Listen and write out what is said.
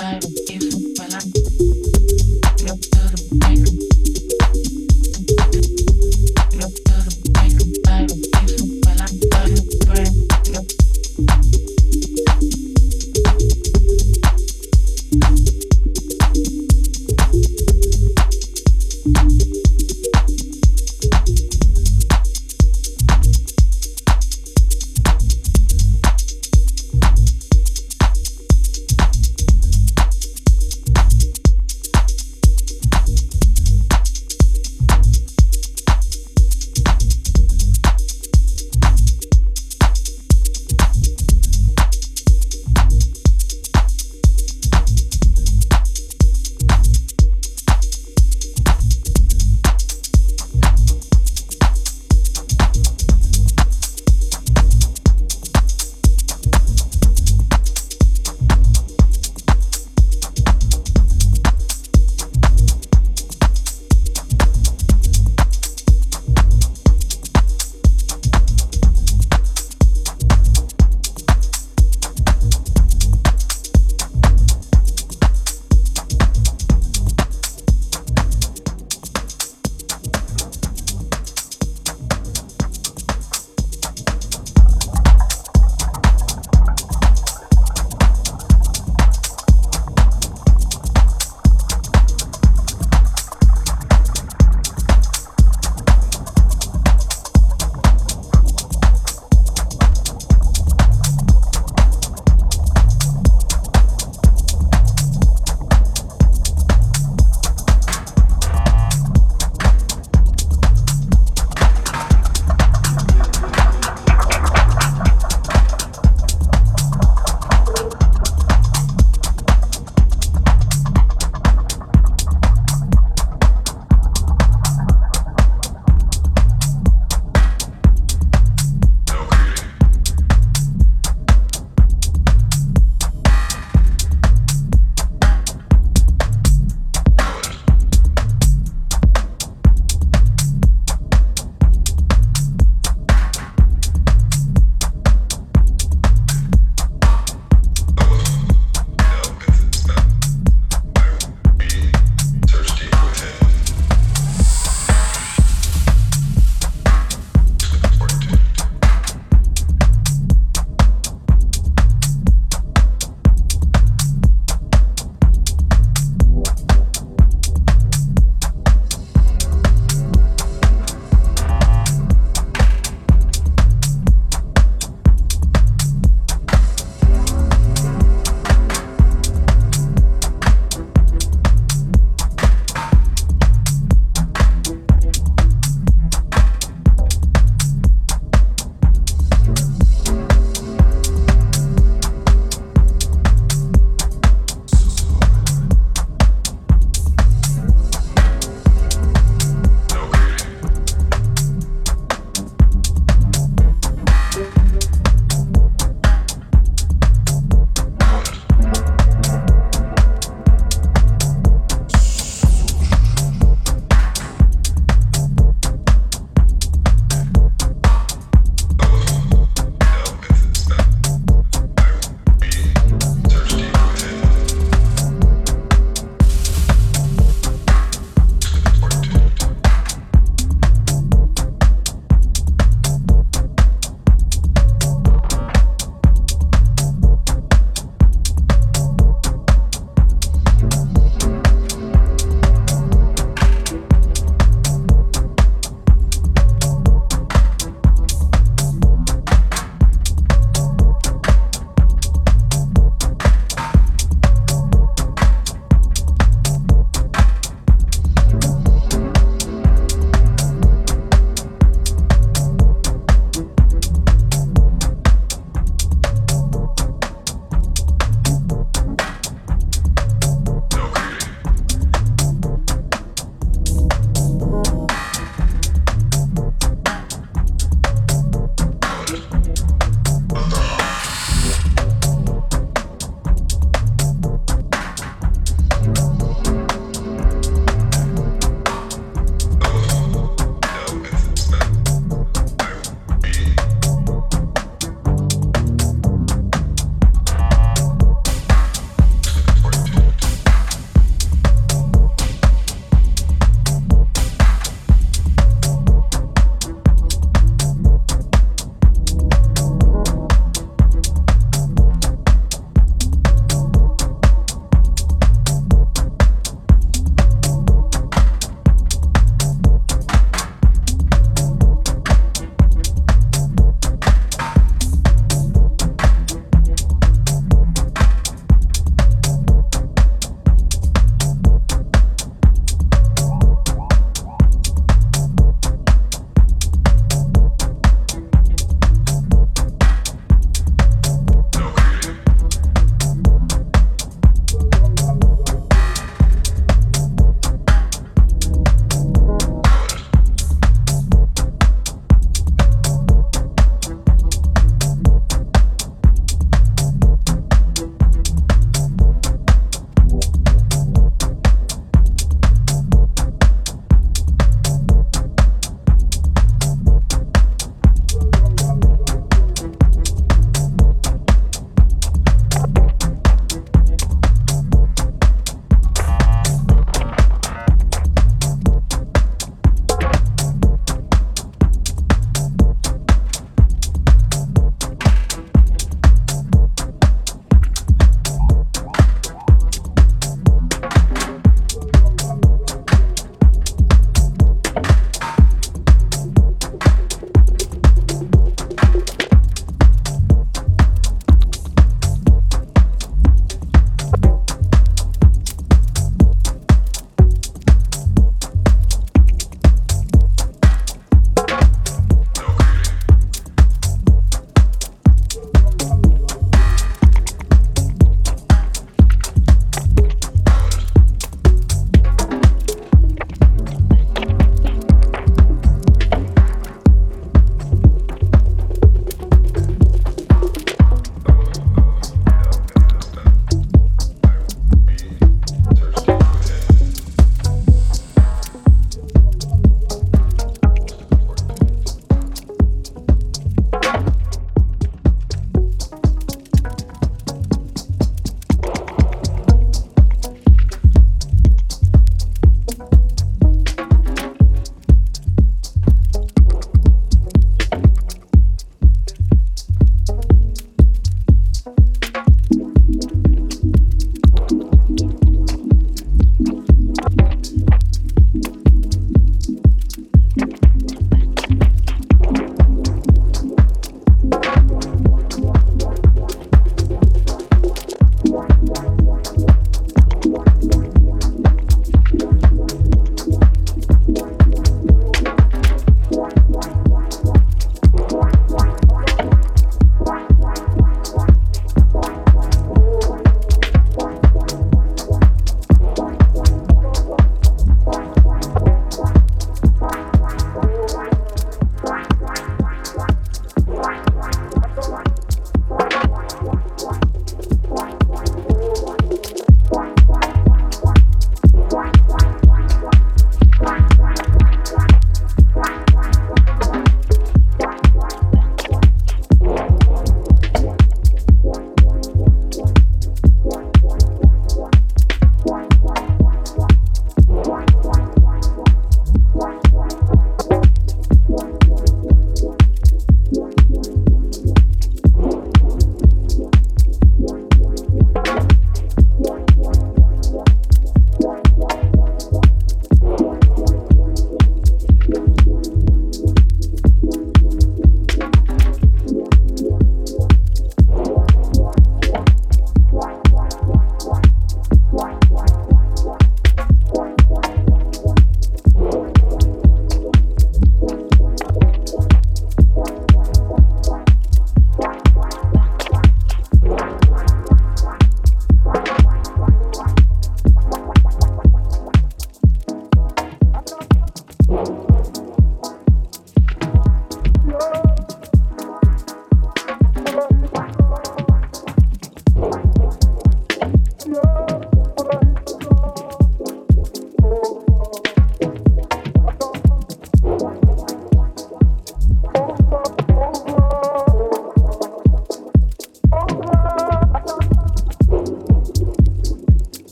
I will give when I